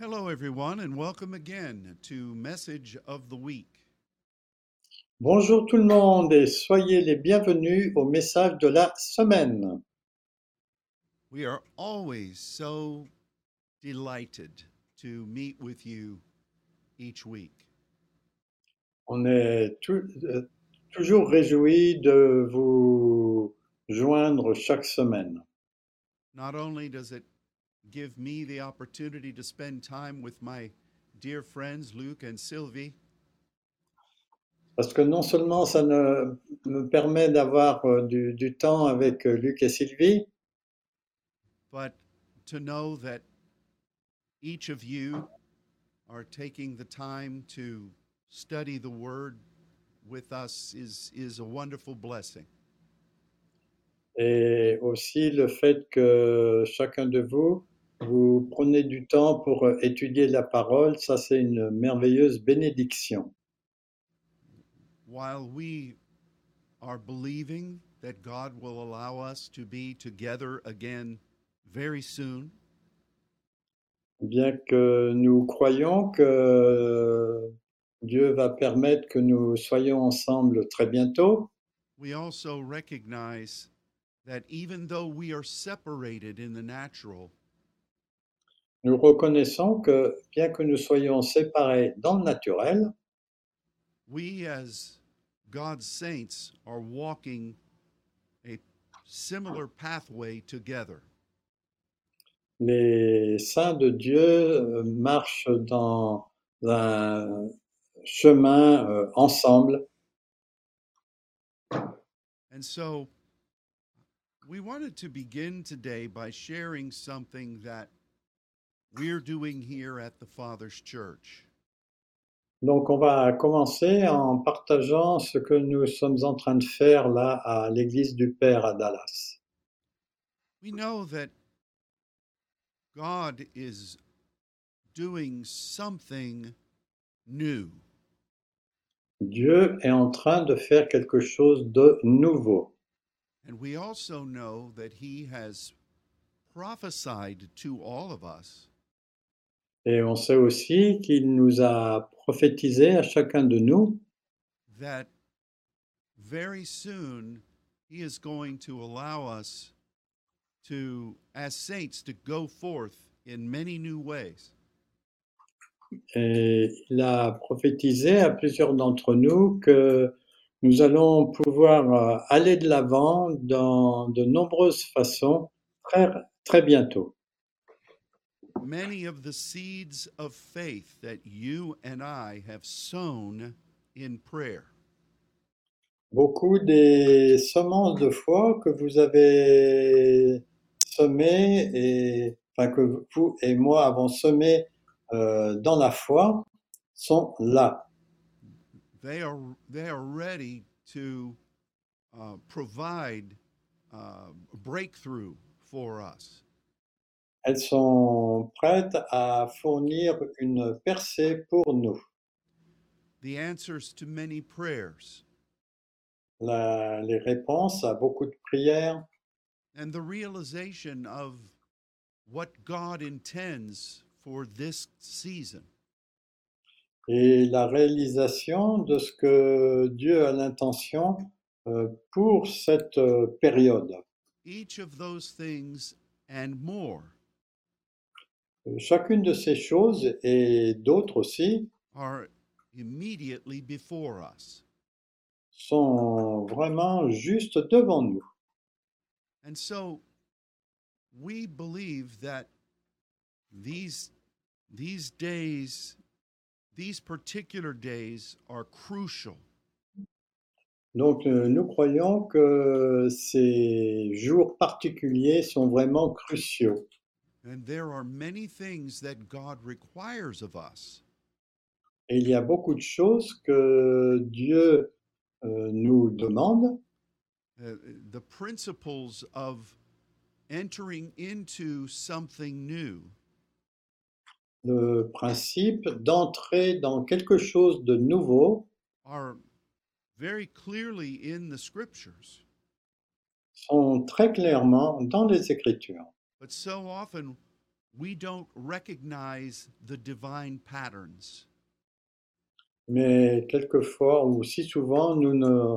Hello, everyone, and welcome again to Message of the Week. Bonjour tout le monde et soyez les bienvenus au message de la semaine. We are always so delighted to meet with you each week. On est tou- euh, toujours réjouis de vous joindre chaque semaine. Not only does it give me the opportunity to spend time with my dear friends Luke and Sylvie, Parce que non seulement ça ne- me permet d'avoir euh, du, du temps avec euh, Luc et Sylvie, but to know that each of you are taking the time to study the Word with us is, is a wonderful blessing. et aussi le fait que chacun de vous, vous prenez du temps pour euh, étudier la parole, ça c'est une merveilleuse bénédiction. While we are believing that God will allow us to be together again very soon, Bien que nous croyons que Dieu va permettre que nous soyons ensemble très bientôt, we also recognize that even though we are separated in the natural, nous reconnaissons que bien que nous soyons séparés dans le naturel, we as God's saints are walking a similar pathway together. les saints de Dieu euh, marchent dans un chemin euh, ensemble. And so we wanted to begin today by sharing something that we're doing here at the Father's Church. Donc on va commencer en partageant ce que nous sommes en train de faire là à l'église du Père à Dallas. We know that God is doing something new. Dieu est en train de faire quelque chose de nouveau. And we also know that He has prophesied to all of us Et on sait aussi qu'il nous a prophétisé à chacun de nous that very soon He is going to allow us to, as saints, to go forth in many new ways. et il a prophétisé à plusieurs d'entre nous que nous allons pouvoir euh, aller de l'avant dans de nombreuses façons très, très bientôt. Many of the seeds of faith that you and I have sown in prayer. Beaucoup des semences de foi que vous avez semées et enfin que vous et moi avons semées euh, dans la foi sont là. they are they are ready to uh, provide uh, breakthrough for us. Elles sont prêtes à fournir une percée pour nous. The answers to many prayers La- les réponses à beaucoup de prières and the realization of what God intends for this season. et la réalisation de ce que Dieu a l'intention euh, pour cette euh, période. Each of those things and more Chacune de ces choses et d'autres aussi are immediately before us. sont vraiment juste devant nous. And so we believe that these these days these particular days are crucial Donc euh, nous croyons que ces jours particuliers sont vraiment cruciaux. And there are many things that God requires of us. Et il y a beaucoup de choses que Dieu euh, nous demande, Uh, the principles of entering into something new. Le principe d'entrer dans quelque chose de nouveau. Are very clearly in the scriptures. Sont très clairement dans les Écritures. But so often we don't recognize the divine patterns. Mais quelquefois, ou si souvent, nous ne,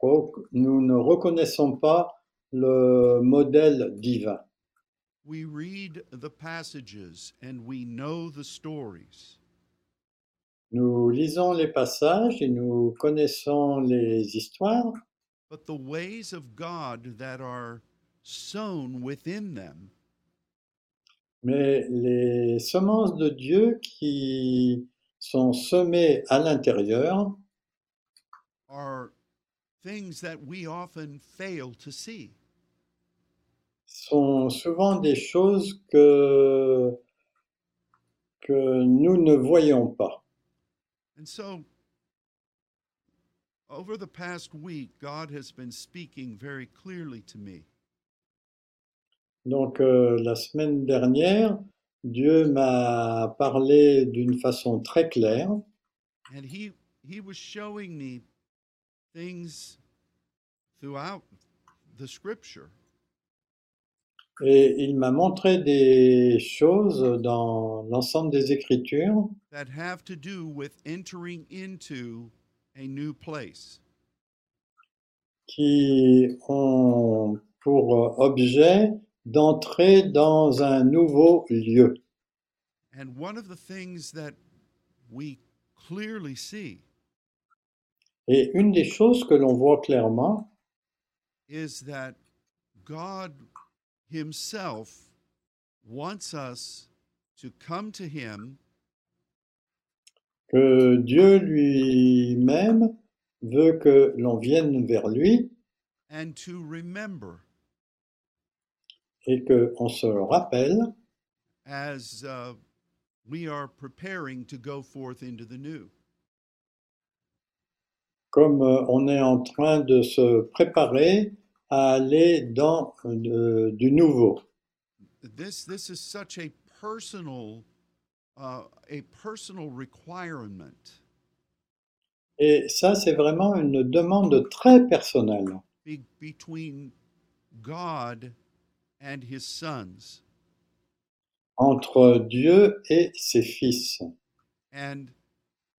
re- nous ne reconnaissons pas le modèle divin. We read the passages and we know the stories, Nous lisons les passages et nous connaissons les histoires, but the ways of God that are sown within them mais les semences de Dieu qui sont semées à l'intérieur are things that we often fail to see. sont souvent des choses que, que nous ne voyons pas. And so, over the past week, God has been speaking very clearly to me. Donc euh, la semaine dernière, Dieu m'a parlé d'une façon très claire And he, he was showing me things throughout the scripture et il m'a montré des choses dans l'ensemble des Écritures that have to do with entering into a new place. qui ont pour objet d'entrer dans un nouveau lieu. And one of the things that we clearly see Et une des choses que l'on voit clairement, is that God Himself wants us to come to Him que Dieu lui-même veut que l'on vienne vers lui and to remember et qu'on se rappelle as uh, we are preparing to go forth into the new. comme euh, on est en train de se préparer à aller dans euh, du nouveau. This this is such a personal uh, a personal requirement Et ça, c'est vraiment une demande très personnelle be, between God and His sons. entre Dieu et ses fils. And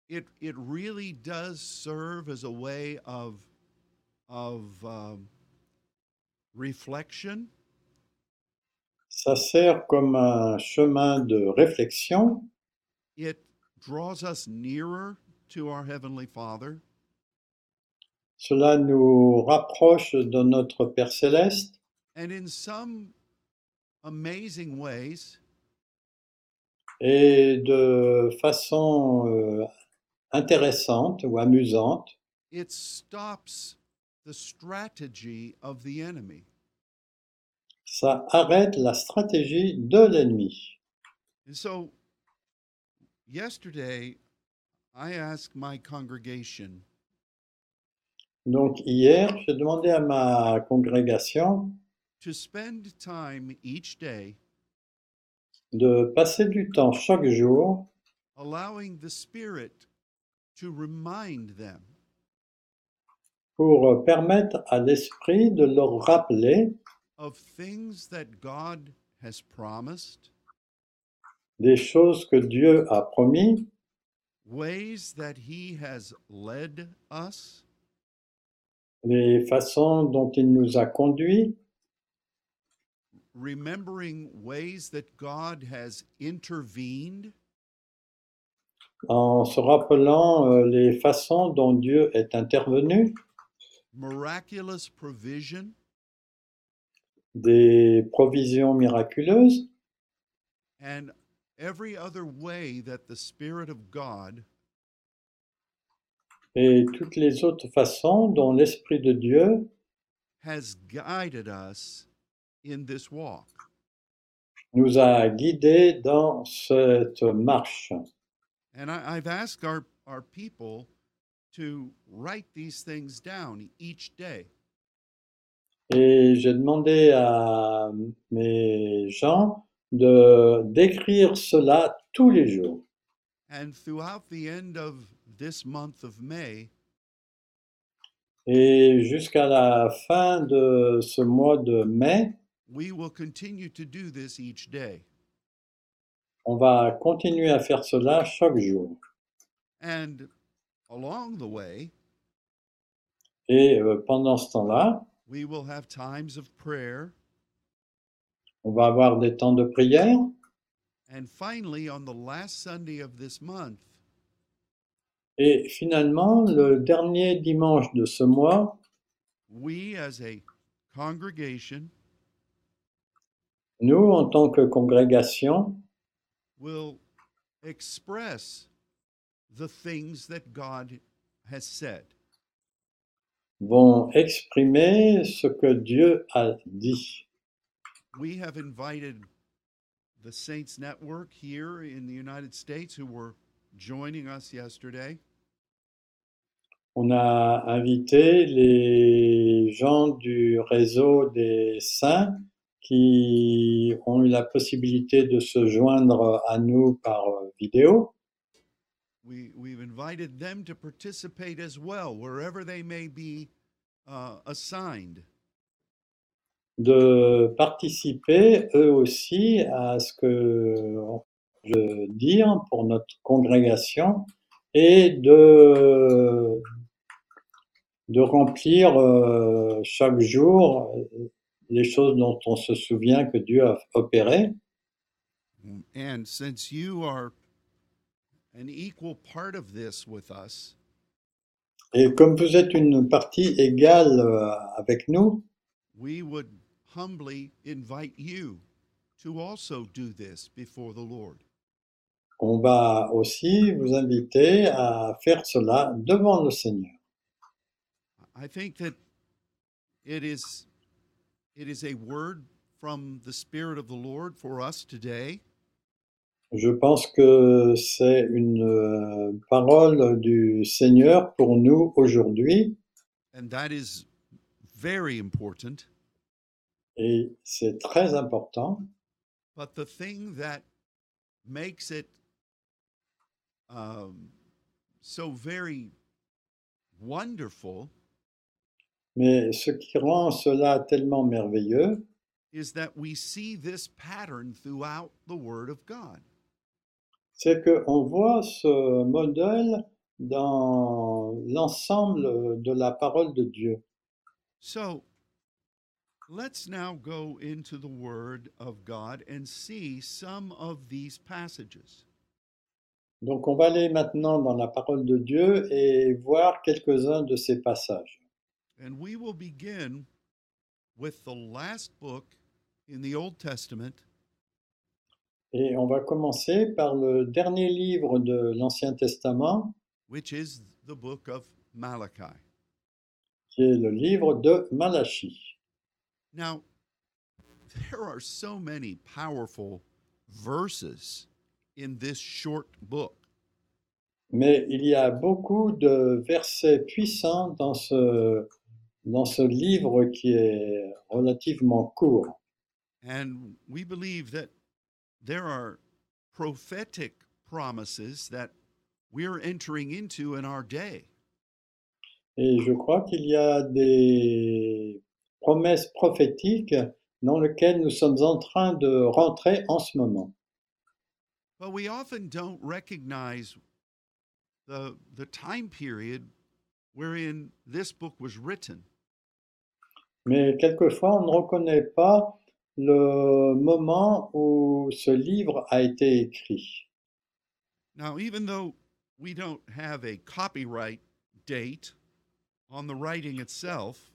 it it really does serve as a way of of um, reflection Ça sert comme un chemin de réflexion, it draws us nearer to our heavenly father cela nous rapproche de notre Père céleste and in some amazing ways et de façon euh, intéressante ou amusante, it stops the strategy of the enemy ça arrête la stratégie de l'ennemi. and so yesterday i asked my congregation Donc hier, j'ai demandé à ma congrégation to spend time each day de passer du temps chaque jour allowing the spirit to remind them pour permettre à l'esprit de leur rappeler of things that god has promised des choses que Dieu a promis, ways that he has led us les façons dont il nous a conduits, remembering ways that God has intervened? En se rappelant euh, les façons dont Dieu est intervenu, miraculous provision? Des provisions miraculeuses. And every other way that the spirit of God et toutes les autres façons dont l'Esprit de Dieu has guided us nous a guidés dans cette marche. and I, i've asked our, our people to write these things down each day Et j'ai demandé à mes gens de d'écrire cela tous les jours. and throughout the end of this month of may Et jusqu'à la fin de ce mois de mai, we will continue to do this each day on va continuer à faire cela chaque jour. And along the way, Et euh, pendant ce temps-là, we will have times of prayer. on va avoir des temps de prière. And finally, on the last Sunday of this month, Et finalement, le dernier dimanche de ce mois, we as a congregation nous, en tant que congrégation, will express the things that God has said. vont exprimer ce que Dieu a dit. We have invited the Saints Network here in the United States who were joining us yesterday. On a invité les gens du réseau des saints qui ont eu la possibilité de se joindre à nous par euh, vidéo. We, we've invited them to participate as well, wherever they may be uh, assigned. de participer eux aussi à ce que je dis pour notre congrégation et de, de remplir euh, chaque jour les choses dont on se souvient que Dieu a opéré. And since you are an equal part of this with us, Et comme vous êtes une partie égale euh, avec nous, we would humbly invite you to also do this before the Lord. on va aussi vous inviter à faire cela devant le Seigneur. I think that it is Je pense que c'est une euh, parole du Seigneur pour nous aujourd'hui. And that is very important. Et c'est très important. but the thing that makes it um, so very wonderful Mais ce qui rend cela tellement merveilleux, is that we see this pattern throughout the Word of God. c'est qu'on voit ce modèle dans l'ensemble de la parole de Dieu. So let's now go into the Word of God and see some of these passages. Donc on va aller maintenant dans la parole de Dieu et voir quelques-uns de ces passages. And we will begin with the last book in the Old Testament, Et on va commencer par le dernier livre de l'Ancien Testament, which is the book of Malachi. qui est le livre de Malachie. Now, there are so many powerful verses in this short book. Mais il y a beaucoup de versets puissants dans ce, dans ce livre qui est relativement court. And we believe that there are prophetic promises that we're entering into in our day. Et je crois qu'il y a des promesses prophétiques dans lesquelles nous sommes en train de rentrer en ce moment. But we often don't recognize the, the time period wherein this book was written. Mais quelquefois, on ne reconnaît pas le moment où ce livre a été écrit. Now, even though we don't have a copyright date on the writing itself,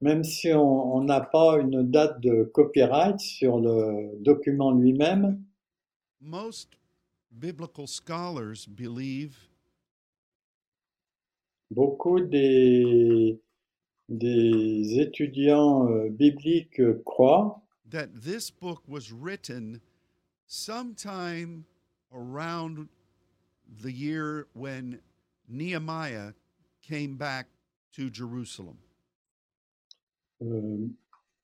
Même si on n'a pas une date de copyright sur le document lui-même, most biblical scholars believe beaucoup des, des étudiants euh, bibliques croient that this book was written sometime around the year when Nehemiah came back to Jerusalem. Euh,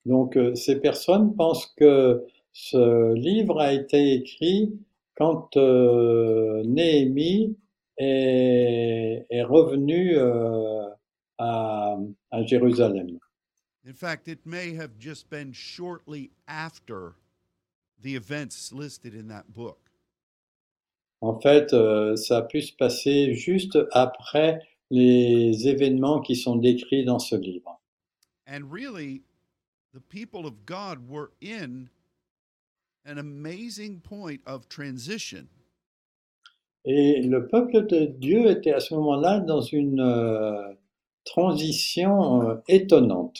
donc, euh, ces personnes pensent que ce livre a été écrit quand euh, Néhémie est, est revenu euh, à, à Jérusalem. In fact, it may have just been shortly after the events listed in that book. En fait, euh, ça a pu se passer juste après les événements qui sont décrits dans ce livre. And really, the people of God were in an amazing point of transition. Et le peuple de Dieu était à ce moment-là dans une euh, transition euh, étonnante.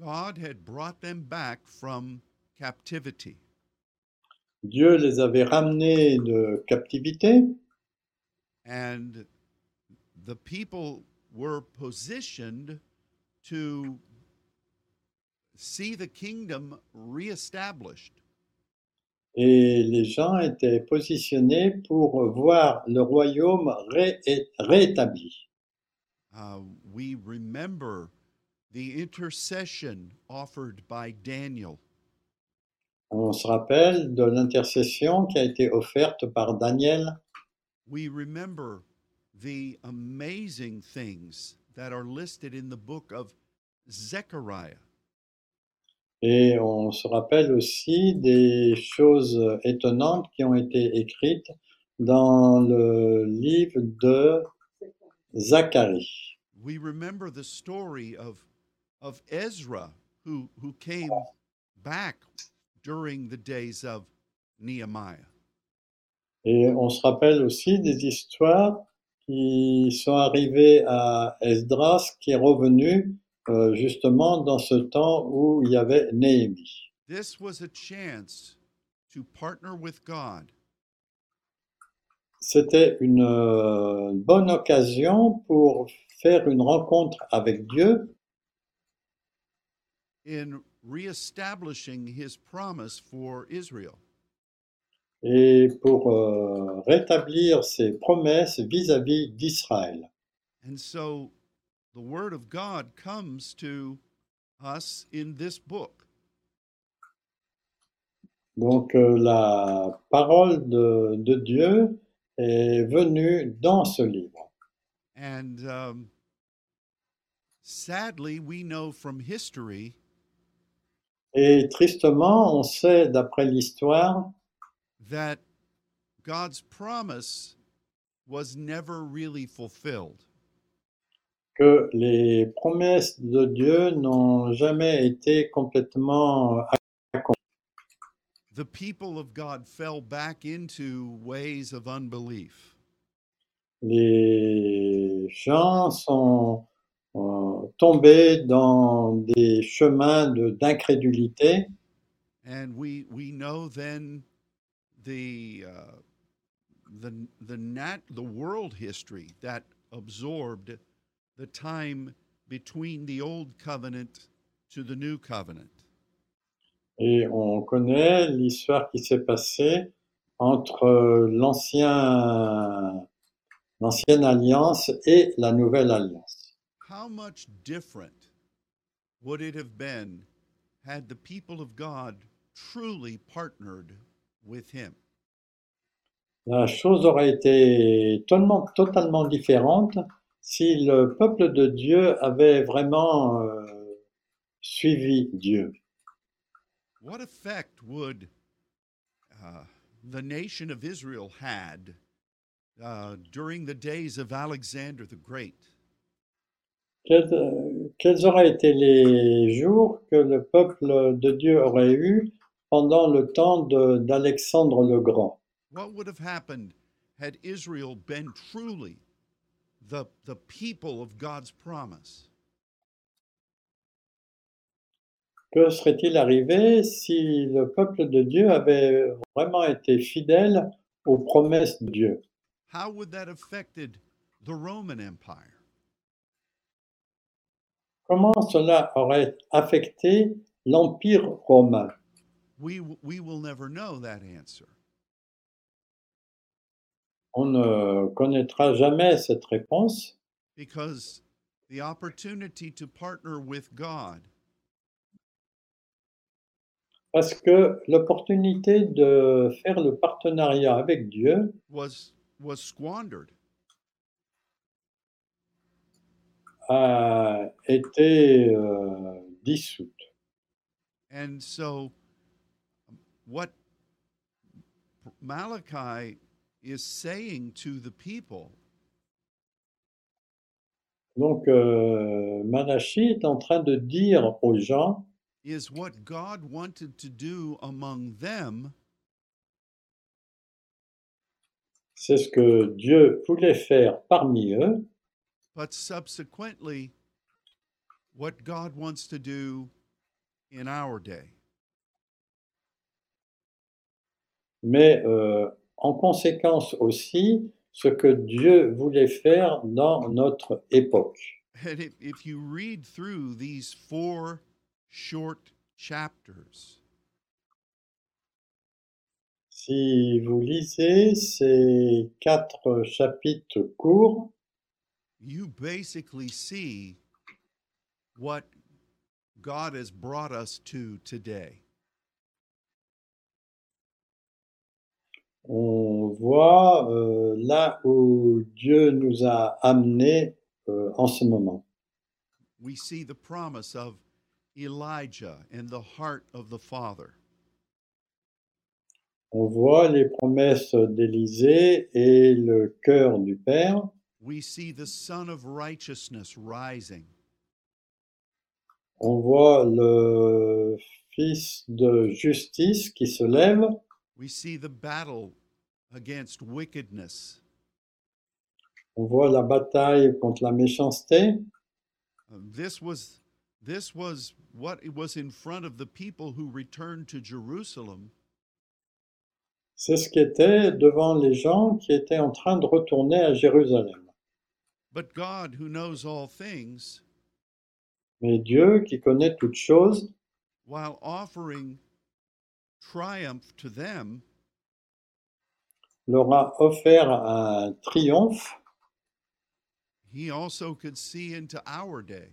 God had brought them back from captivity. Dieu les avait ramenés de captivité and the people were positioned to see the kingdom reestablished. et les gens étaient positionnés pour voir le royaume ré- rétabli. Uh, we remember the intercession offered by Daniel On se rappelle de l'intercession qui a été offerte par Daniel. we remember the amazing things that are listed in the book of Zechariah. Et on se rappelle aussi des choses étonnantes qui ont été écrites dans le livre de Zacharie. We remember the story of, of Ezra who, who came back during the days of Nehemiah. Et on se rappelle aussi des histoires qui sont arrivées à Esdras, qui est revenu euh, justement dans ce temps où il y avait Néhémie. This was a chance to partner with God C'était une euh, bonne occasion pour faire une rencontre avec Dieu in reestablishing his promise for Israel. et pour euh, rétablir ses promesses vis-à-vis d'Israël. And so the word of God comes to us in this book. Donc euh, la parole de, de Dieu est venue dans ce livre. And um, sadly, we know from history Et tristement, on sait d'après l'histoire that God's promise was never really fulfilled. que les promesses de Dieu n'ont jamais été complètement The people of God fell back into ways of unbelief. Les gens sont euh, tombés dans des chemins de- d'incrédulité And we, we know then the, uh, the, the, nat, the world history that absorbed the time between the old covenant to the new covenant. et on connaît l'histoire qui s'est passée entre l'ancien, l'ancienne alliance et la nouvelle alliance. How much different would it have been had the people of God truly partnered with Him? La chose aurait été totalement, totalement différente si le peuple de Dieu avait vraiment euh, suivi Dieu. What effect would uh, the nation of Israel had uh, during the days of Alexander the Great? Quels, quels auraient été les jours que le peuple de Dieu aurait eu pendant le temps d'Alexandre le Grand? What would have happened had Israel been truly the, the people of God's promise? Que serait-il arrivé si le peuple de Dieu avait vraiment été fidèle aux promesses de Dieu? How would that affected the Roman Empire? Comment cela aurait affecté l'Empire romain? We, we will never know that answer. On ne connaîtra jamais cette réponse because the opportunity to partner with God parce que l'opportunité de faire le partenariat avec Dieu was was squandered. Uh, a été euh, dissoute. And so what Malachi is saying to the people Donc, euh, Malachi est en train de dire aux gens is what God wanted to do among them, c'est ce que Dieu voulait faire parmi eux, but subsequently what God wants to do in our day. mais euh, en conséquence aussi ce que Dieu voulait faire dans notre époque. And if, if you read through these four short chapters, Si vous lisez ces quatre chapitres courts, you basically see what God has brought us to today. on voit euh, là où Dieu nous a amenés euh, en ce moment. We see the promise of Elijah and the heart of the Father. On voit les promesses d'Élisée et le cœur du Père. We see the Son of Righteousness rising. On voit le Fils de justice qui se lève. We see the battle against wickedness. On voit la bataille contre la méchanceté. Uh, this was this was what it was in front of the people who returned to Jerusalem C'est ce qui était devant les gens qui étaient en train de retourner à Jérusalem. But God, who knows all things, Mais Dieu, qui connaît toutes choses, while offering triumph to them, leur a offert un triomphe he also could see into our day.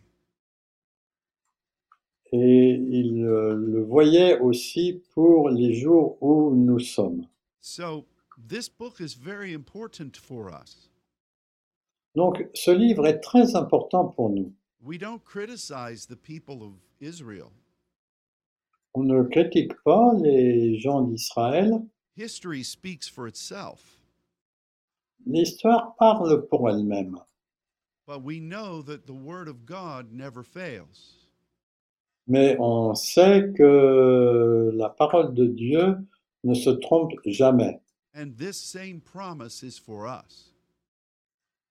et il euh, le voyait aussi pour les jours où nous sommes. So this book is very important for us. Donc ce livre est très important pour nous. We don't criticize the people of Israel. On ne critique pas les gens d'Israël. History speaks for itself, L'histoire parle pour elle-même. but we know that the word of God never fails. Mais on sait que la parole de Dieu ne se trompe jamais. And this same promise is for us.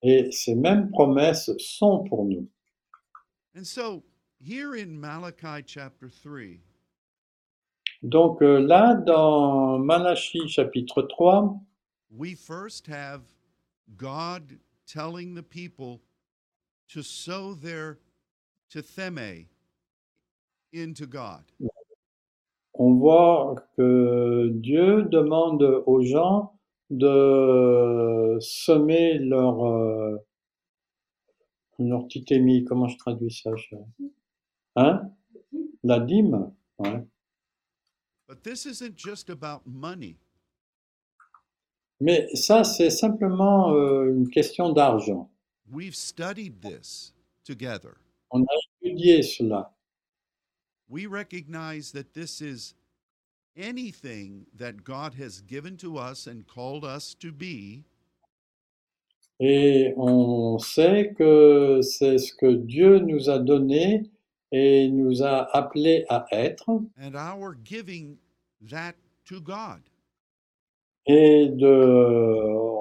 Et ces mêmes promesses sont pour nous. And so here in Malachi chapter 3, Donc euh, là, dans Malachie chapitre 3, we first have God telling the people to sow their titheme into God. On voit que Dieu demande aux gens de semer leur, euh, leur titémie. Comment je traduis ça je- Hein? La dîme? Ouais. But this isn't just about money. Mais ça, c'est simplement euh, une question d'argent. We've studied this together. On a étudié cela. We recognize that this is anything that God has given to us and called us to be, Et on sait que c'est ce que Dieu nous a donné et nous a appelés à être. and our giving that to God. et de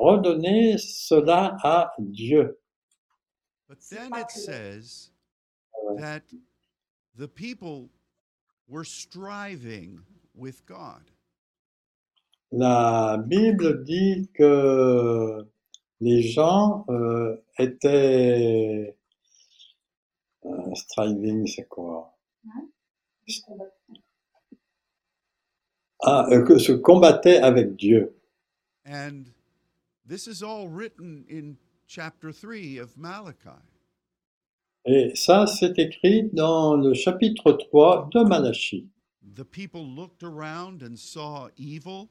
redonner cela à Dieu. But then it says that the people were striving with God. La Bible dit que les gens euh, étaient euh, striving, c'est quoi Ah, euh, que se combattaient avec Dieu. And this is all written in chapter 3 of Malachi. Et ça, c'est écrit dans le chapitre 3 de Malachie. The people looked around and saw evil,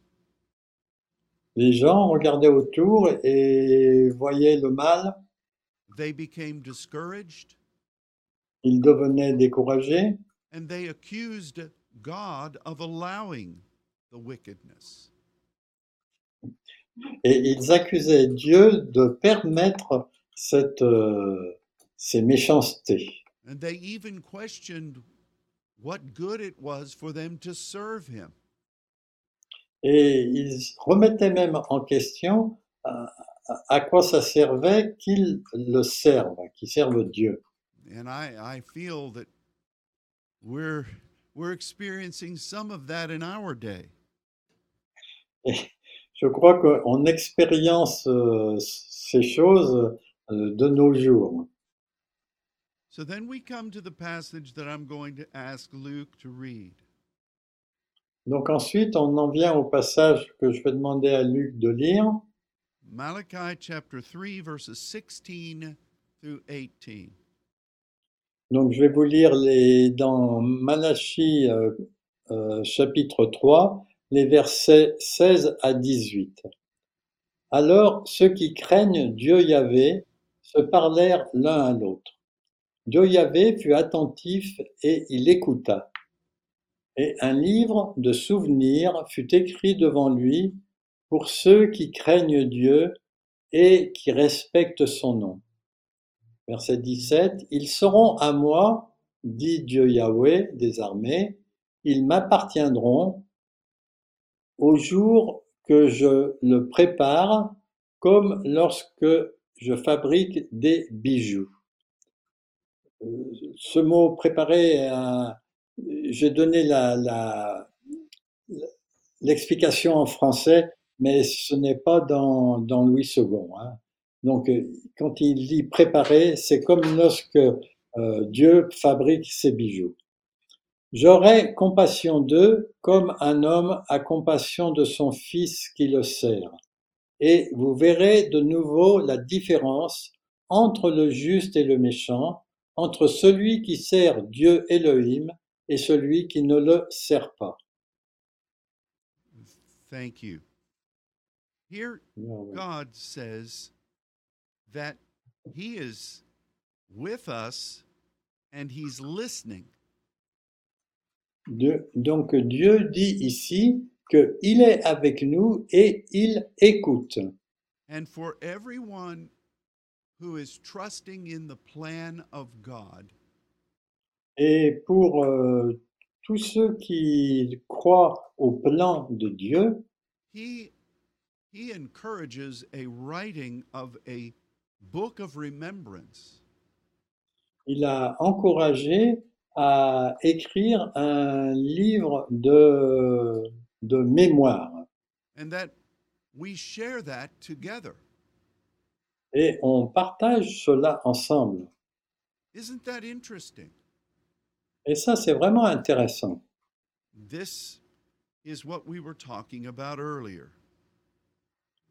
Les gens regardaient autour et voyaient le mal, they became discouraged, ils devenaient découragés and they accused God of allowing the wickedness. Et ils accusaient Dieu de permettre cette, euh, ces méchancetés. And they even questioned what good it was for them to serve him. Et ils remettaient même en question à, à quoi ça servait qu'ils le servent, qu'ils servent Dieu. And I, I feel that we're we're experiencing some of that in our day. Et je crois qu'on expérience euh, ces choses euh, de nos jours. So then we come to the passage that I'm going to ask Luke to read. Donc ensuite, on en vient au passage que je vais demander à Luc de lire. Malachi chapter 3, verses 16 through 18. Donc je vais vous lire les, dans Malachie euh, euh, chapitre 3, les versets 16 à 18. Alors ceux qui craignent Dieu Yahvé se parlèrent l'un à l'autre. Dieu Yahvé fut attentif et il écouta. Et un livre de souvenirs fut écrit devant lui pour ceux qui craignent Dieu et qui respectent son nom. Verset 17, Ils seront à moi, dit Dieu Yahweh des armées, ils m'appartiendront au jour que je le prépare, comme lorsque je fabrique des bijoux. Ce mot préparer, euh, j'ai donné l'explication en français, mais ce n'est pas dans, dans Louis II. Hein. Donc, euh, quand il dit préparer, c'est comme lorsque euh, Dieu fabrique ses bijoux. J'aurai compassion d'eux comme un homme a compassion de son fils qui le sert. Et vous verrez de nouveau la différence entre le juste et le méchant, entre celui qui sert Dieu Elohim et celui qui ne le sert pas. Thank you. Here, Yahweh. God says that He is with us and He's listening. Dieu- donc Dieu dit ici qu'il est avec nous et il écoute. And for everyone who is trusting in the plan of God, Et pour euh, tous ceux qui croient au plan de Dieu, He He encourages a writing of a book of remembrance. il a encouragé à écrire un livre de, de mémoire. and that we share that together. Et on partage cela ensemble. Isn't that interesting? Et ça, c'est vraiment intéressant. This is what we were talking about earlier.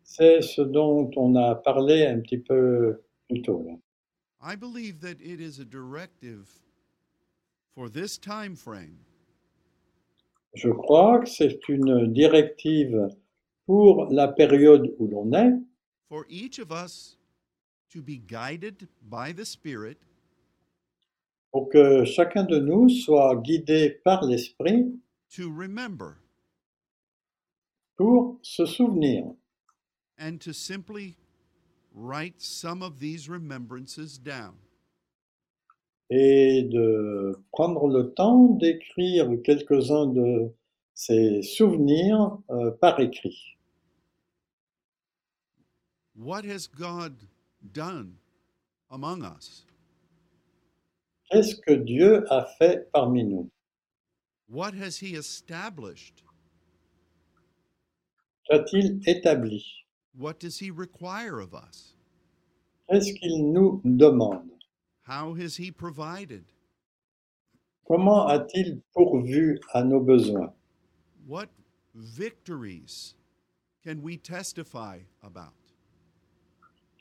C'est ce dont on a parlé un petit peu plus tôt. là. I believe that it is a directive for this time frame Je crois que c'est une directive pour la période où l'on est, for each of us to be guided by the Spirit pour que chacun de nous soit guidé par l'Esprit to remember pour se souvenir and to simply write some of these remembrances down. et de prendre le temps d'écrire quelques-uns de ces souvenirs euh, par écrit. What has God done among us? Qu'est-ce que Dieu a fait parmi nous? What has He established? Qu'a-t-il établi? What does He require of us? Qu'est-ce qu'il nous demande? How has He provided? Comment a-t-il pourvu à nos besoins? What victories can we testify about?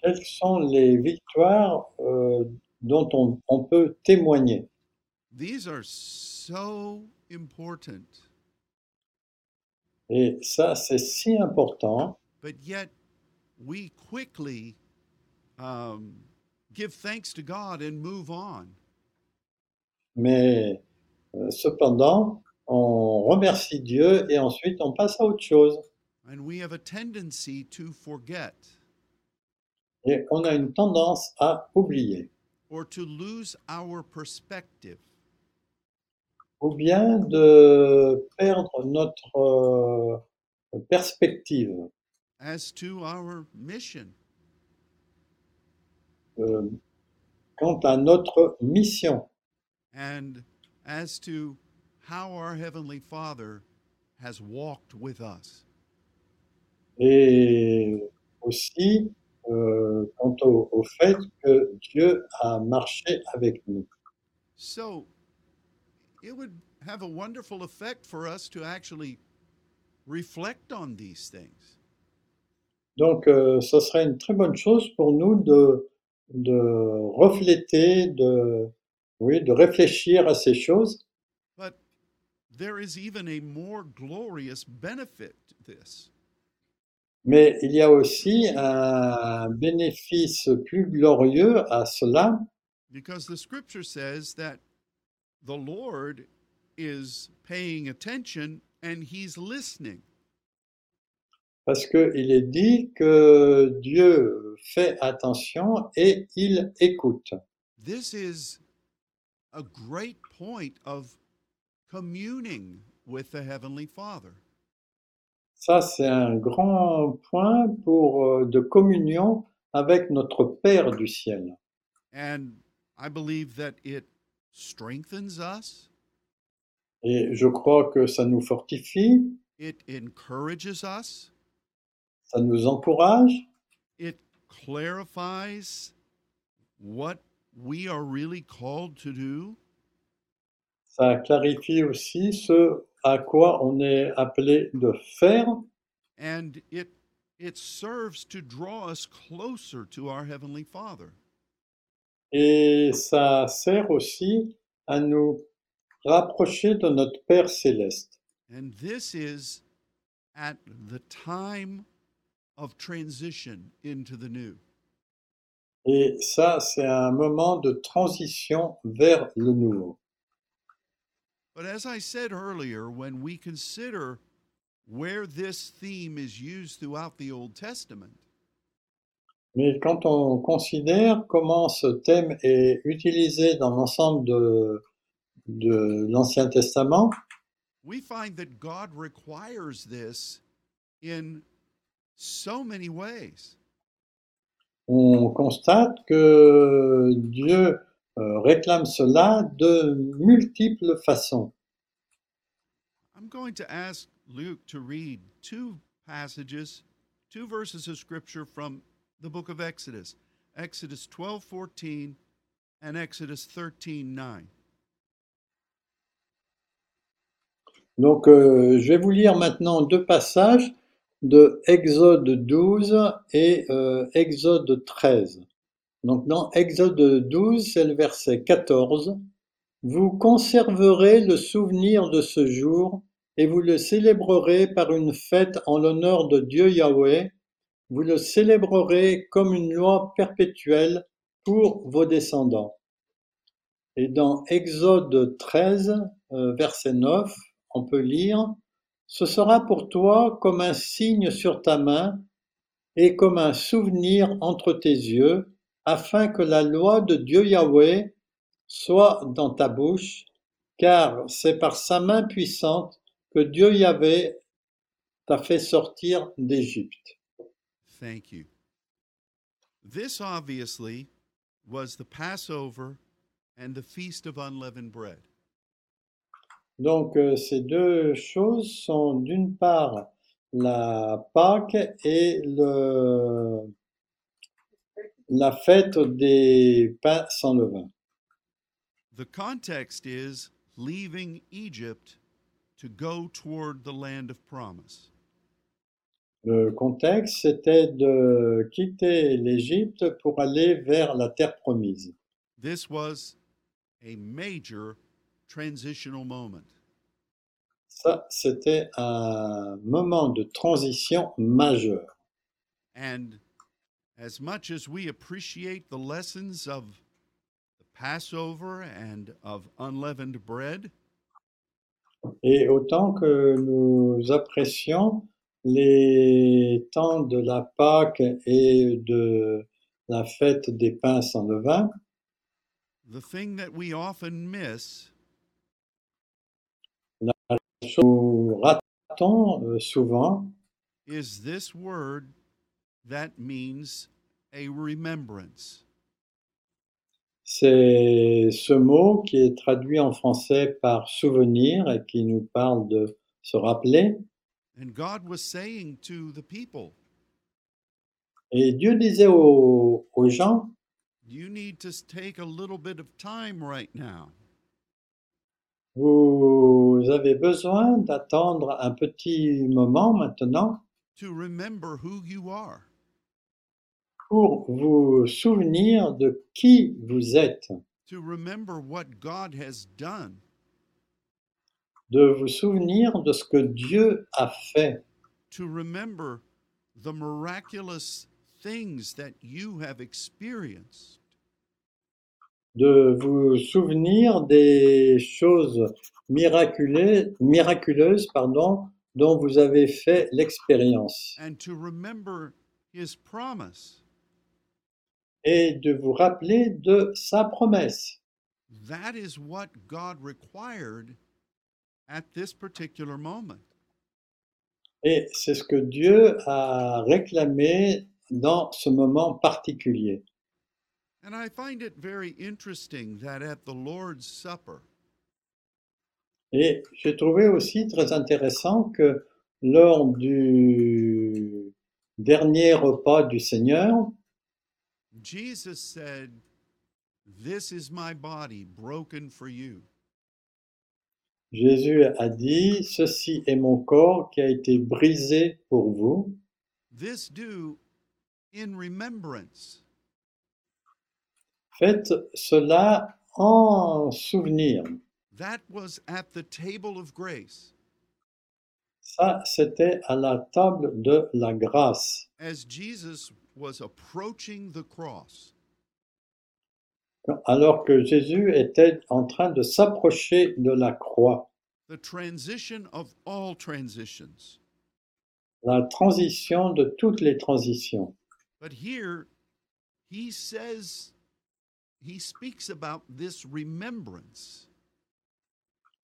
Quelles sont les victoires euh, dont on, on peut témoigner? These are so important, Et ça, c'est si important, but yet we quickly um, give thanks to God and move on. mais euh, cependant, on remercie Dieu et ensuite on passe à autre chose. And we have a tendency to forget Et on a une tendance à oublier or to lose our perspective. ou bien de perdre notre euh, perspective as to our mission. euh, quant à notre mission and as to how our Heavenly Father has walked with us. et aussi euh, quant au, au fait que Dieu a marché avec nous. So it would have a wonderful effect for us to actually reflect on these things. Donc, euh, ce serait une très bonne chose pour nous de, de refléter, de, oui, de réfléchir à ces choses. But there is even a more glorious benefit to this. Mais il y a aussi un bénéfice plus glorieux à cela, Because the scripture says that the Lord is paying attention and he's listening. parce qu'il est dit que Dieu fait attention et il écoute. This is a great point of communing with the Heavenly Father. Ça, c'est un grand point pour, euh, de communion avec notre Père du ciel. And I believe that it strengthens us, Et je crois que ça nous fortifie, it encourages us, ça nous encourage, it clarifies what we are really called to do. ça clarifie aussi ce à quoi on est appelé de faire and it it serves to draw us closer to our heavenly father et ça sert aussi à nous rapprocher de notre Père céleste. and this is at the time of transition into the new Et ça, c'est un moment de transition vers le nouveau. But as i said earlier when we consider where this theme is used throughout the old testament Mais quand on considère comment ce thème est utilisé dans l'ensemble de, de l'Ancien Testament, we find that god requires this in so many ways. on constate que Dieu euh, réclame cela de multiples façons. I'm going to ask Luke to read two passages, two verses of scripture from the book of Exodus. Exodus 12:14 and Exodus 13:9. Donc, euh, je vais vous lire maintenant deux passages de Exode 12 et euh, Exode 13. Donc, dans Exode 12, c'est le verset 14. Vous conserverez le souvenir de ce jour et vous le célébrerez par une fête en l'honneur de Dieu Yahweh. Vous le célébrerez comme une loi perpétuelle pour vos descendants. Et dans Exode 13, euh, verset 9, on peut lire Ce sera pour toi comme un signe sur ta main et comme un souvenir entre tes yeux, afin que la loi de Dieu Yahweh soit dans ta bouche, car c'est par sa main puissante que Dieu Yahweh t'a fait sortir d'Égypte. Thank you. This obviously was the Passover and the feast of unleavened bread. Donc euh, ces deux choses sont d'une part la Pâque et le, la fête des pains sans levain. The context is leaving Egypt to go toward the land of promise. Le contexte, c'était de quitter l'Égypte pour aller vers la terre promise. This was a major transitional moment. Ça, c'était un moment de transition majeur. And as much as we appreciate the lessons of the Passover and of unleavened bread, Et autant que nous apprécions les temps de la Pâque et de la fête des pains sans levain, the thing that we often miss nous ratons euh, souvent is this word that means a remembrance. C'est ce mot qui est traduit en français par souvenir et qui nous parle de se rappeler. And God was saying to the people, Et Dieu disait aux, aux gens, you need to take a little bit of time right now vous avez besoin d'attendre un petit moment maintenant to remember who you are. Pour vous souvenir de qui vous êtes, to remember what God has done, de vous souvenir de ce que Dieu a fait, to remember the miraculous things that you have experienced, de vous souvenir des choses miraculeuses, miraculeuses pardon, dont vous avez fait l'expérience. And to remember His promise. Et de vous rappeler de sa promesse. That is what God required at this particular moment. Et c'est ce que Dieu a réclamé dans ce moment particulier. And I find it very interesting that at the Lord's Supper, Et j'ai trouvé aussi très intéressant que lors du dernier repas du Seigneur, Jesus said, This is my body broken for you. Jésus a dit, Ceci est mon corps qui a été brisé pour vous. This do in remembrance. Faites cela en souvenir. That was at the table of grace Ça, c'était à la table de la grâce. as Jesus was approaching the cross. Alors que Jésus était en train de s'approcher de la croix, The transition of all transitions. la transition de toutes les transitions. But here, he says, he speaks about this remembrance.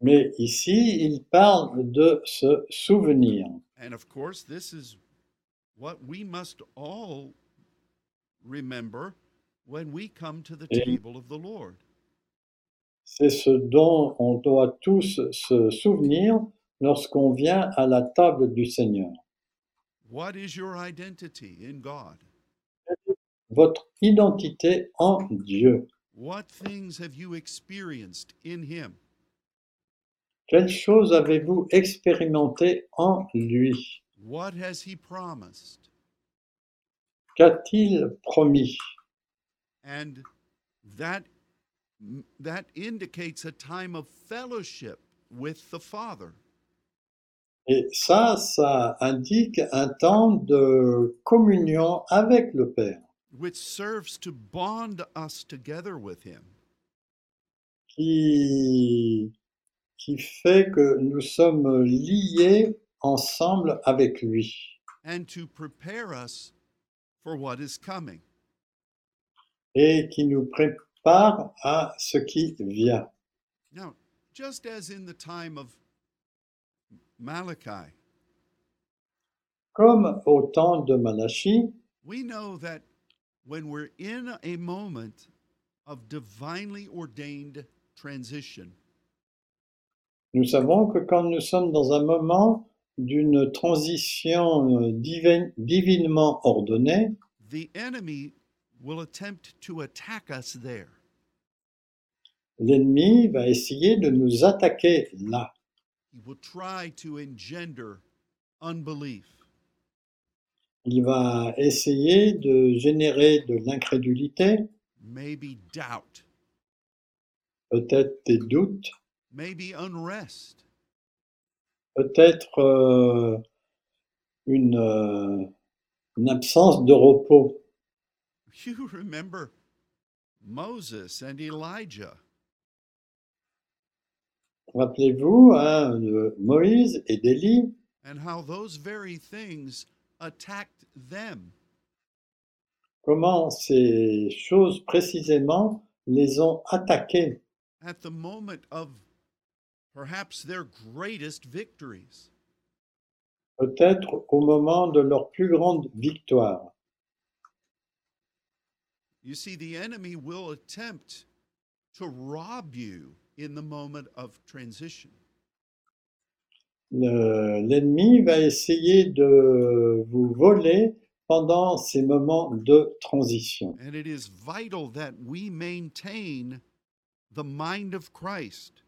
Mais ici, il parle de se souvenir. And of course, this is what we must all remember when we come to the Et- table of the Lord. C'est ce dont on doit tous se souvenir lorsqu'on vient à la table du Seigneur. What is your identity in God? Votre identité en Dieu. What things have you experienced in Him? Quelles choses avez-vous expérimenté en lui? What has He promised? Qu'a-t-il promis? And that that indicates a time of fellowship with the Father. Et ça, ça indique un temps de communion avec le Père, which serves to bond us together with him. qui, qui fait que nous sommes liés ensemble avec lui and to prepare us for what is coming. et qui nous prépare à ce qui vient. Now, just as in the time of Malachi, Comme au temps de Malachie, we know that when we're in a moment of divinely ordained transition, nous savons que quand nous sommes dans un moment d'une transition euh, divin- divinement ordonnée, the enemy will attempt to attack us there. l'ennemi va essayer de nous attaquer là. He will try to engender unbelief. Il va essayer de générer de l'incrédulité, maybe doubt, peut-être des doutes. Peut-être euh, une, euh, une absence de repos. You remember Moses and Elijah. Rappelez-vous hein, de Moïse et d'Élie, and how those very things attacked them. comment ces choses précisément les ont attaqués at the moment of perhaps their greatest victories. Peut-être au moment de leur plus grande victoire. You see, the enemy will attempt to rob you in the moment of transition. Le- L'ennemi va essayer de vous voler pendant ces moments de transition. And it is vital that we maintain the mind of Christ.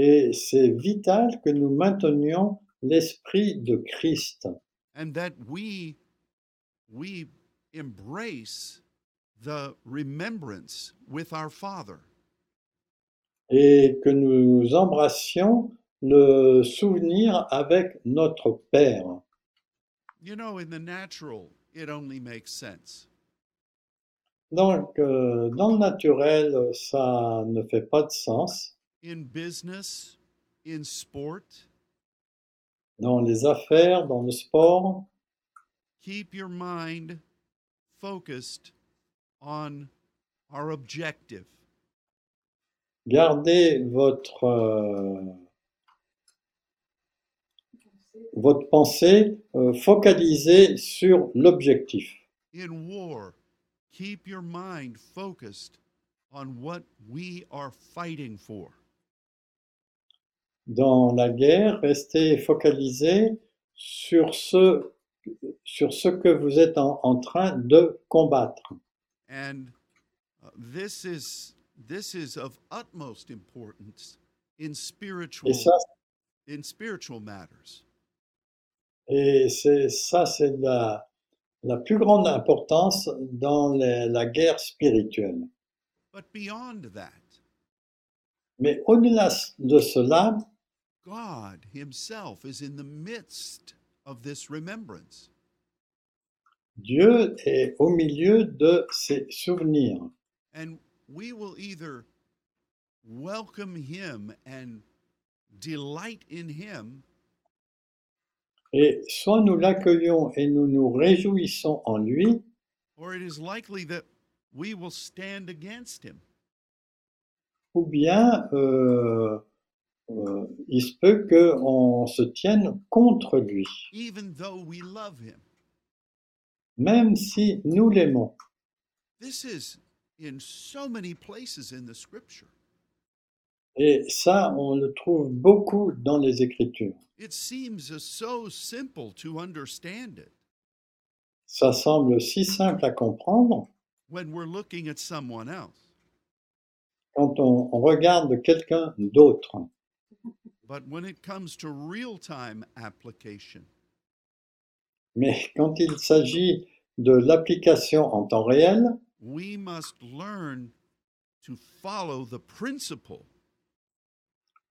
Et c'est vital que nous maintenions l'esprit de Christ and that we we embrace the remembrance with our father et que nous embrassions le souvenir avec notre Père. you know in the natural it only makes sense Donc, euh, dans le naturel, ça ne fait pas de sens. In business in sport. Dans les affaires, dans le sport, keep your mind focused on our objective. Gardez votre, euh, votre pensée euh, focalisée sur l'objectif. in war keep your mind focused on what we are fighting for Dans la guerre, restez focalisé sur ce, sur ce que vous êtes en, en train de combattre. And this is this is of utmost importance in spiritual Et ça, in spiritual matters. et c'est, ça, c'est la, la plus grande importance dans les- la guerre spirituelle. But beyond that, Mais au-delà de cela, God himself is in the midst of this remembrance. Dieu est au milieu de ces souvenirs. And we will either welcome him and delight in him Et soit nous l'accueillons et nous nous réjouissons en lui, or it is likely that we will stand against him. ou bien euh, euh, il se peut qu'on se tienne contre lui, even though we love him. même si nous l'aimons. This is in so many places in the scripture. Et ça, on le trouve beaucoup dans les Écritures. It seems so simple to understand it Ça semble si simple à comprendre when we're looking at someone else. quand on, on regarde quelqu'un d'autre. Mais quand il s'agit de l'application en temps réel, we must learn to follow the principle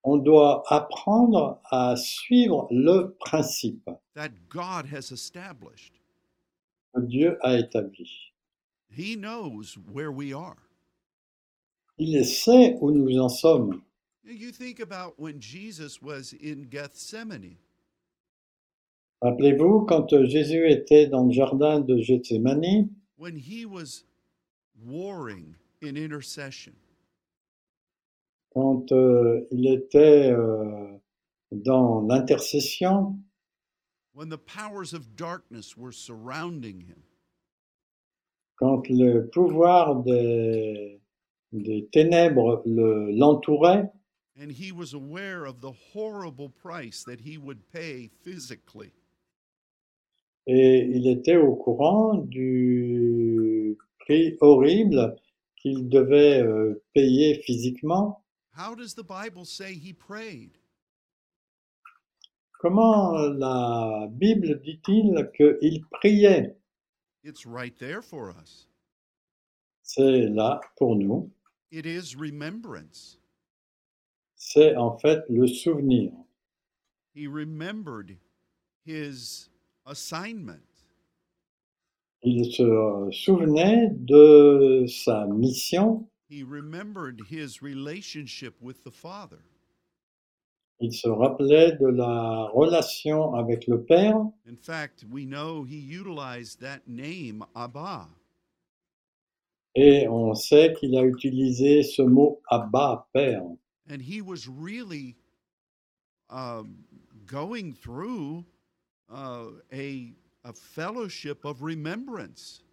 on doit apprendre à suivre le principe that God has established. que Dieu a établi. He knows where we are. Il sait où nous en sommes. You think about when Jesus was in Gethsemane. Rappelez-vous, quand Jésus était dans le jardin de Gethsémani, when he was warring in intercession, quand euh, il était euh, dans l'intercession, when the powers of darkness were surrounding him, quand le pouvoir des, des ténèbres le- l'entourait, and he was aware of the horrible price that he would pay physically. et il était au courant du prix horrible qu'il devait euh, payer physiquement. How does the Bible say he prayed? Comment la Bible dit-il qu'il priait? It's right there for us. C'est là pour nous. It is remembrance. C'est en fait le souvenir. He remembered his assignment. Il se souvenait de sa mission, He remembered his relationship with the Father. Il se rappelait de la relation avec le Père In fact, we know he utilized that name, Abba. et on sait qu'il a utilisé ce mot Abba, Père. And he was really um, going through uh, a, a fellowship of remembrance.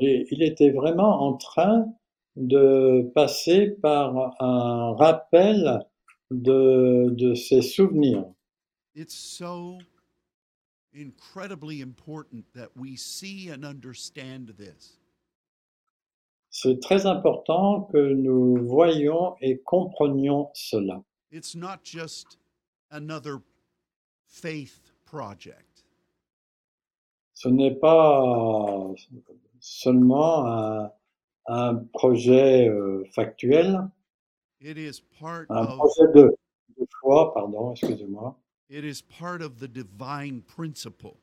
Et il était vraiment en train de passer par un rappel de, de ses souvenirs. It's so incredibly important that we see and understand this. C'est très important que nous voyions et comprenions cela. It's not just another faith project. Ce n'est pas seulement un, un projet euh, factuel, It is part un of projet de, de foi, pardon, excusez-moi. it is part of the divine principle.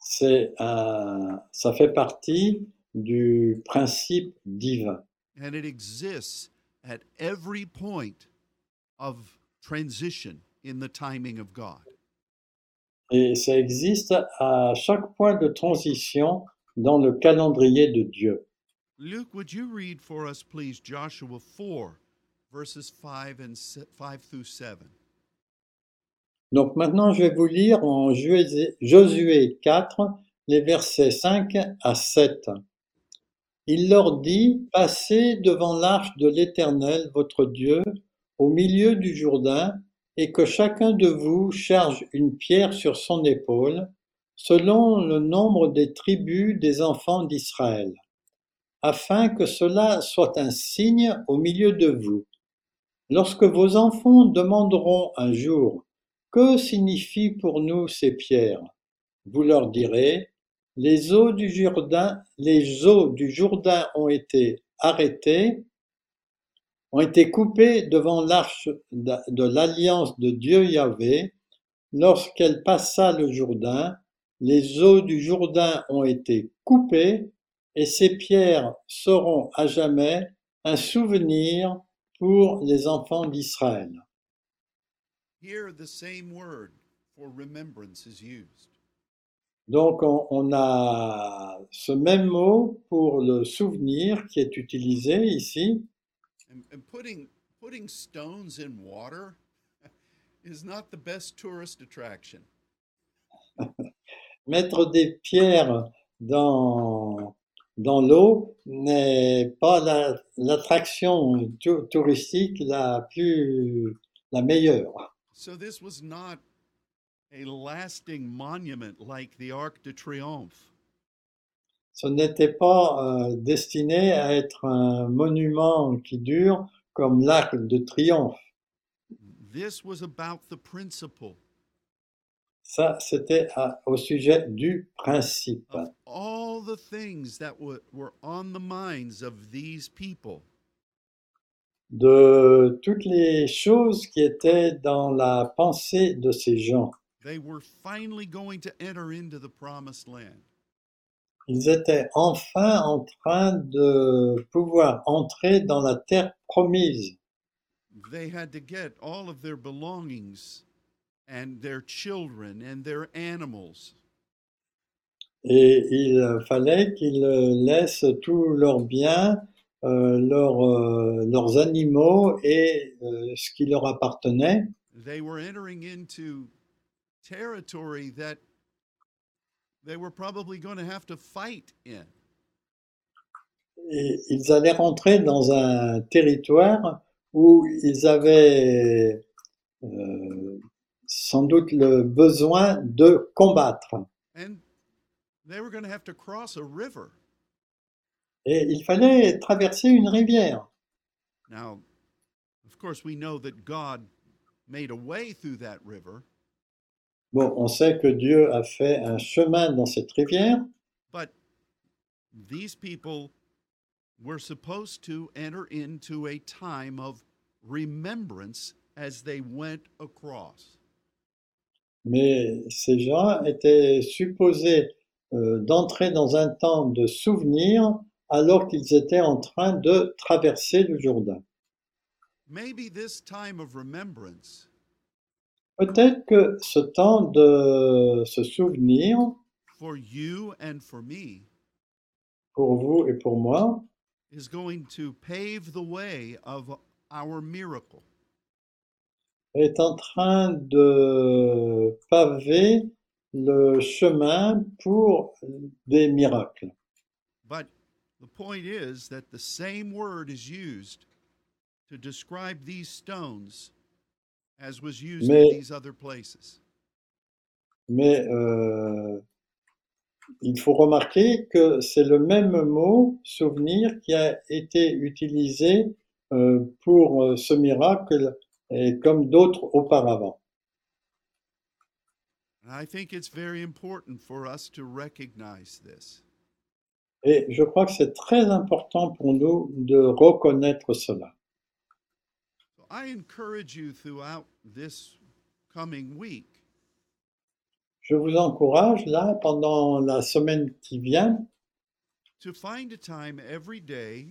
C'est un, ça fait partie du principe divin. And it exists at every point of transition in the timing of God. Et ça existe à chaque point de transition dans le calendrier de Dieu. Luke, would you read for us, please, Joshua 4, verses 5 and se- 5 through 7? Donc maintenant, je vais vous lire en Josué 4, les versets 5 à 7. Il leur dit, Passez devant l'arche de l'Éternel, votre Dieu, au milieu du Jourdain, et que chacun de vous charge une pierre sur son épaule, selon le nombre des tribus des enfants d'Israël, afin que cela soit un signe au milieu de vous. Lorsque vos enfants demanderont un jour, que signifient pour nous ces pierres? Vous leur direz, les eaux du Jourdain, les eaux du Jourdain ont été arrêtées, ont été coupées devant l'arche de l'alliance de Dieu Yahvé. Lorsqu'elle passa le Jourdain, les eaux du Jourdain ont été coupées et ces pierres seront à jamais un souvenir pour les enfants d'Israël. Here, the same word for remembrance is used. Donc, on, on a ce même mot pour le souvenir qui est utilisé ici. And, and putting, putting stones in water is not the best tourist attraction. Mettre des pierres dans, dans l'eau n'est pas la- l'attraction tou- touristique la plus, la meilleure. So, this was not a lasting monument like the Arc de Triomphe. Ce n'était pas euh, destiné à être un monument qui dure comme l'arc de triomphe. This was about the principle Ça, c'était au sujet du principe. of all the things that were, were on the minds of these people. de toutes les choses qui étaient dans la pensée de ces gens. They were finally going to enter into the promised land. Ils étaient enfin en train de pouvoir entrer dans la terre promise. They had to get all of their belongings and their children and their animals. Et il fallait qu'ils laissent tous leurs biens, euh, leurs, euh, leurs animaux et euh, ce qui leur appartenait. They were entering into territory that they were probably going to have to fight in. Et ils allaient rentrer dans un territoire où ils avaient euh, sans doute le besoin de combattre. And they were going to have to cross a river. Et il fallait traverser une rivière. Now, of course, we know that God made a way through that river, Bon, on sait que Dieu a fait un chemin dans cette rivière, but these people were supposed to enter into a time of remembrance as they went across. mais ces gens étaient supposés euh, d'entrer dans un temps de souvenir alors qu'ils étaient en train de traverser le Jourdain. maybe this time of remembrance Peut-être que ce temps de se souvenir for you and for me pour vous et pour moi is going to pave the way of our miracle. est en train de paver le chemin pour des miracles. But the point is that the same word is used to describe these stones as was used in Mais- these other places. Mais euh, il faut remarquer que c'est le même mot, souvenir, qui a été utilisé euh, pour euh, ce miracle et comme d'autres auparavant. And I think it's very important for us to recognize this. Et je crois que c'est très important pour nous de reconnaître cela. I encourage you throughout this coming week. Je vous encourage là, pendant la semaine qui vient, to find a time every day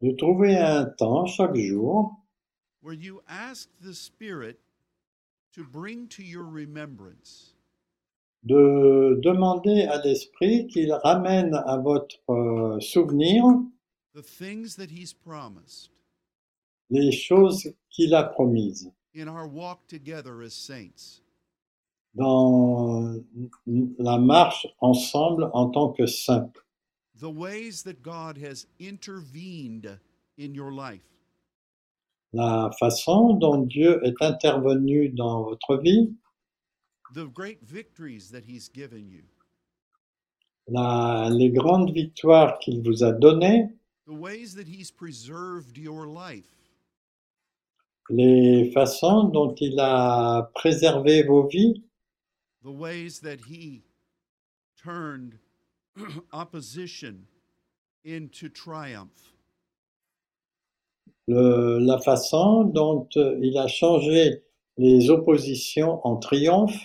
de trouver un temps chaque jour where you ask the Spirit to bring to your remembrance. de demander à l'Esprit qu'il ramène à votre euh, souvenir the things that He's promised les choses qu'il a promises. In our walk together as saints. dans la marche ensemble en tant que saints. The ways that God has intervened in your life, La façon dont Dieu est intervenu dans votre vie, the great victories that He's given you, la- les grandes victoires qu'il vous a données, the ways that He's preserved your life, les façons dont il a préservé vos vies, the ways that He turned opposition into triumph. le- la façon dont euh, il a changé les oppositions en triomphe.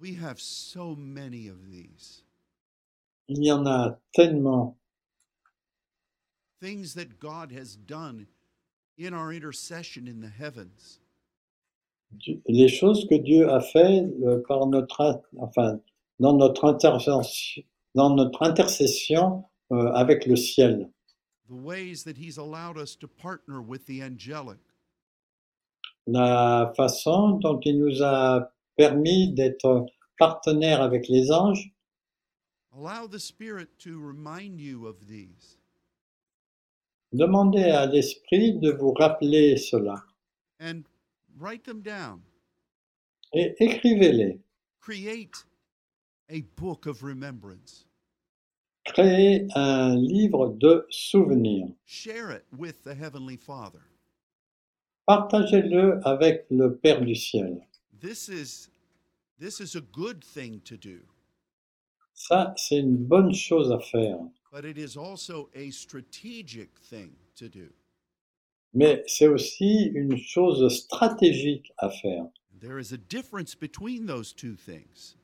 We have so many of these Il y en a tellement things that God has done in our intercession in the heavens. Les choses que Dieu a fait euh, par notre, in- enfin, dans notre intervention, dans notre intercession euh, avec le ciel, the ways that he's allowed us to partner with the angelic, la façon dont il nous a permis d'être partenaires avec les anges, allow the spirit to remind you of these demandez à l'esprit de vous rappeler cela and write them down et écrivez-les. create a book of remembrance Créez un livre de souvenirs. share it with the heavenly father Partagez-le avec le Père du ciel. this is this is a good thing to do Ça, c'est une bonne chose à faire. But it is also a strategic thing to do Mais c'est aussi une chose stratégique à faire. there is a difference between those two things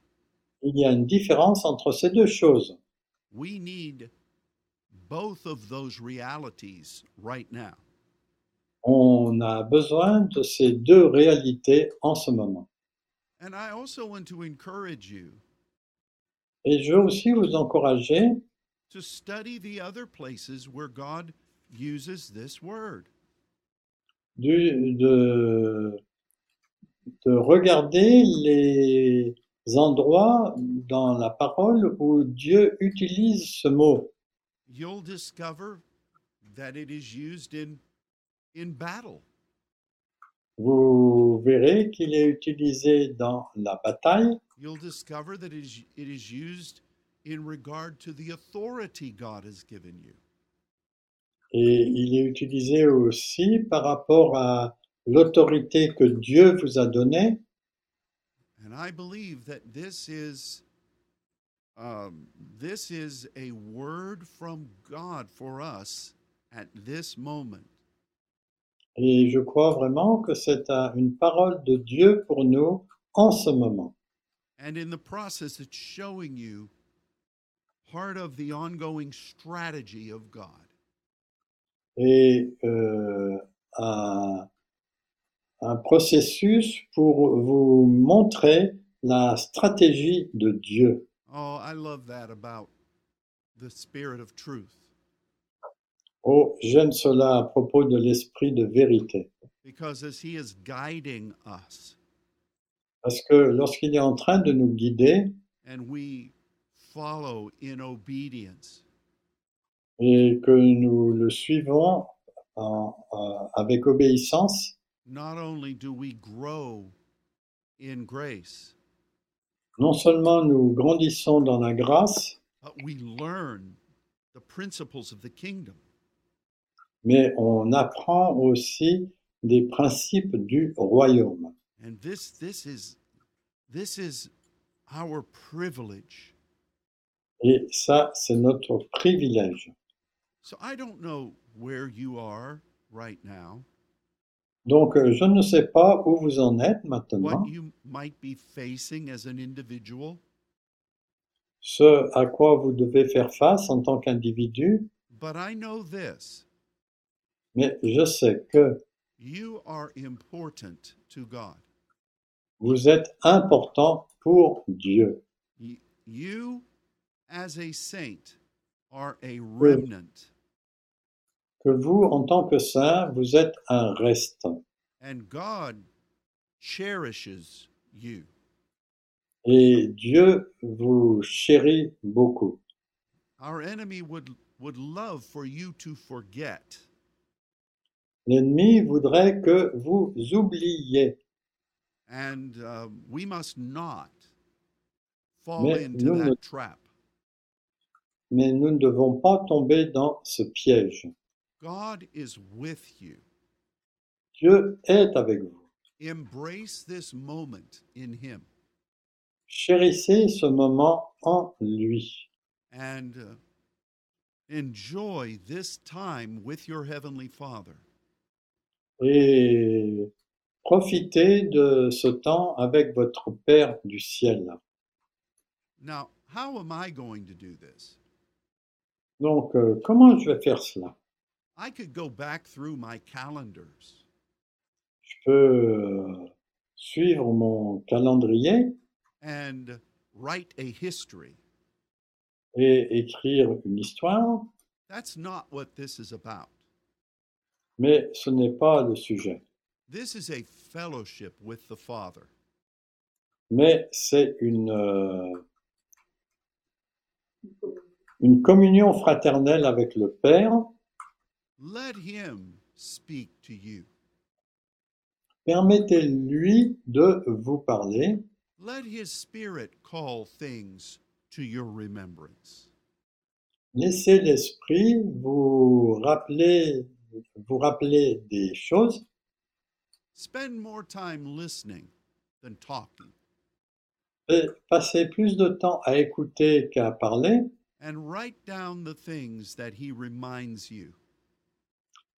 Il y a une différence entre ces deux choses. we need both of those realities right now On a besoin de ces deux réalités en ce moment. and i also want to encourage you Et je veux aussi vous encourager to study the other places where God uses this word. de, de regarder les endroits dans la parole où Dieu utilise ce mot. You'll discover that it is used in in battle. Vous verrez qu'il est utilisé dans la bataille, You'll discover that it is, it is used in regard to the authority God has given you. Et il est utilisé aussi par rapport à l'autorité que Dieu vous a donnée. And I believe that this is um, this is a word from God for us at this moment. Et je crois vraiment que c'est un- une parole de Dieu pour nous en ce moment. And in the process, it's showing you part of the ongoing strategy of God. Et euh, un, un processus pour vous montrer la stratégie de Dieu. Oh, I love that about the Spirit of truth Oh, j'aime cela à propos de l'esprit de vérité. because as He is guiding us Parce que lorsqu'il est en train de nous guider and we follow in obedience, et que nous le suivons en- euh, avec obéissance, not only do we grow in grace, non seulement nous grandissons dans la grâce, but we learn the principles of the kingdom. mais on apprend aussi des principes du royaume. And this this is this is our privilege. Et ça, c'est notre privilège. So I don't know where you are right now, Donc, je ne sais pas où vous en êtes maintenant, what you might be facing as an individual, ce à quoi vous devez faire face en tant qu'individu, but I know this. mais je sais que You are important to God. vous êtes important pour Dieu. You as a saint are a remnant Que vous, en tant que saint, vous êtes un reste. and God cherishes you. Et Dieu vous chérit beaucoup. Our enemy would would love for you to forget. L'ennemi voudrait que vous oubliez. And uh, we must not fall Mais into nous ne- that trap. Mais nous ne devons pas tomber dans ce piège. God is with you. Dieu est avec vous. Embrace this moment in Him Chérissez ce moment en lui and uh, enjoy this time with your Heavenly Father. et profitez de ce temps avec votre Père du ciel. Now, how am I going to do this? Donc, euh, comment je vais faire cela? I could go back through my calendars Je peux euh, suivre mon calendrier and write a history. et écrire une histoire, That's not what this is about. mais ce n'est pas le sujet. This is a fellowship with the Father. Mais c'est une, euh, une communion fraternelle avec le Père. Let Him speak to you. Permettez-lui de vous parler. Let His Spirit call things to your remembrance. Laissez l'Esprit vous rappeler, vous rappeler des choses. Spend more time listening than talking, Et passez plus de temps à écouter qu'à parler. And write down the things that He reminds you.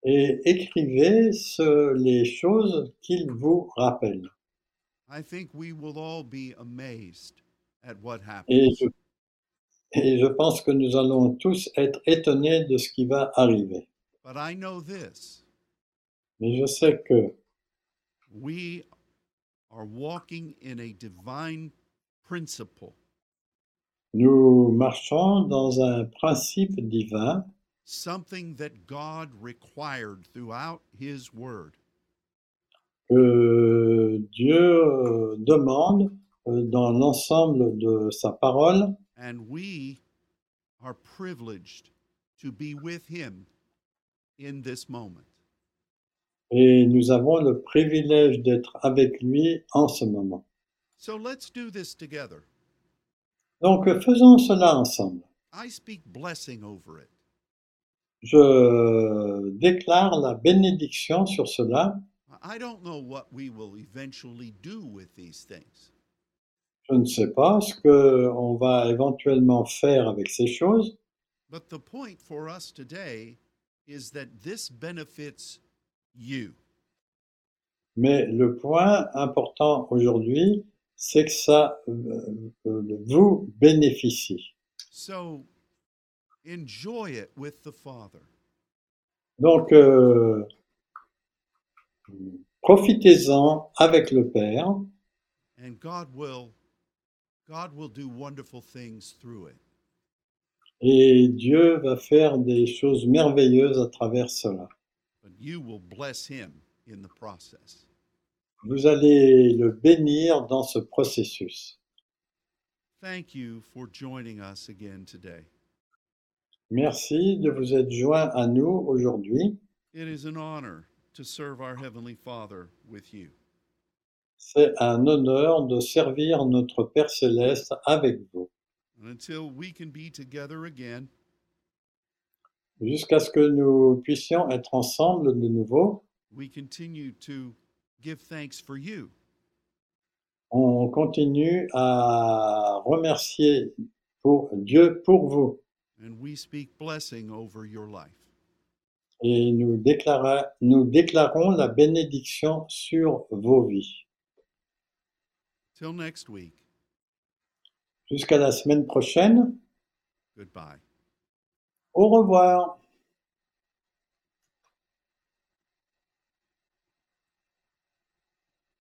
Et écrivez ce- les choses qu'il vous rappelle. I think we will all be amazed at what Et happens. je, et je pense que nous allons tous être étonnés de ce qui va arriver. But I know this Mais je sais que we are walking in a divine principle, nous marchons dans un principe divin, something that God required throughout His Word. que Dieu euh, demande euh, dans l'ensemble de sa parole. And we are privileged to be with Him in this moment. Et nous avons le privilège d'être avec lui en ce moment. So let's do this together. Donc faisons cela ensemble. I speak blessing over it. Je déclare la bénédiction sur cela. I don't know what we will eventually do with these things, Je ne sais pas ce qu'on va éventuellement faire avec ces choses, but the point for us today is that this benefits you. mais le point important aujourd'hui, c'est que ça euh, euh, vous bénéficie. So enjoy it with the Father. Donc, euh, Profitez-en avec le Père and God will God will do wonderful things through it. et Dieu va faire des choses merveilleuses à travers cela. But you will bless him in the process. Vous allez le bénir dans ce processus. Thank you for joining us again today. Merci de vous être joints à nous aujourd'hui. It is an honor to serve our Heavenly Father with you. C'est un honneur de servir notre Père céleste avec vous. And until we can be together again, Jusqu'à ce que nous puissions être ensemble de nouveau, we continue to give thanks for you. on continue à remercier pour Dieu pour vous And we speak blessing over your life. et nous, déclara- nous déclarons la bénédiction sur vos vies. Till next week, Jusqu'à la semaine prochaine, goodbye. au revoir.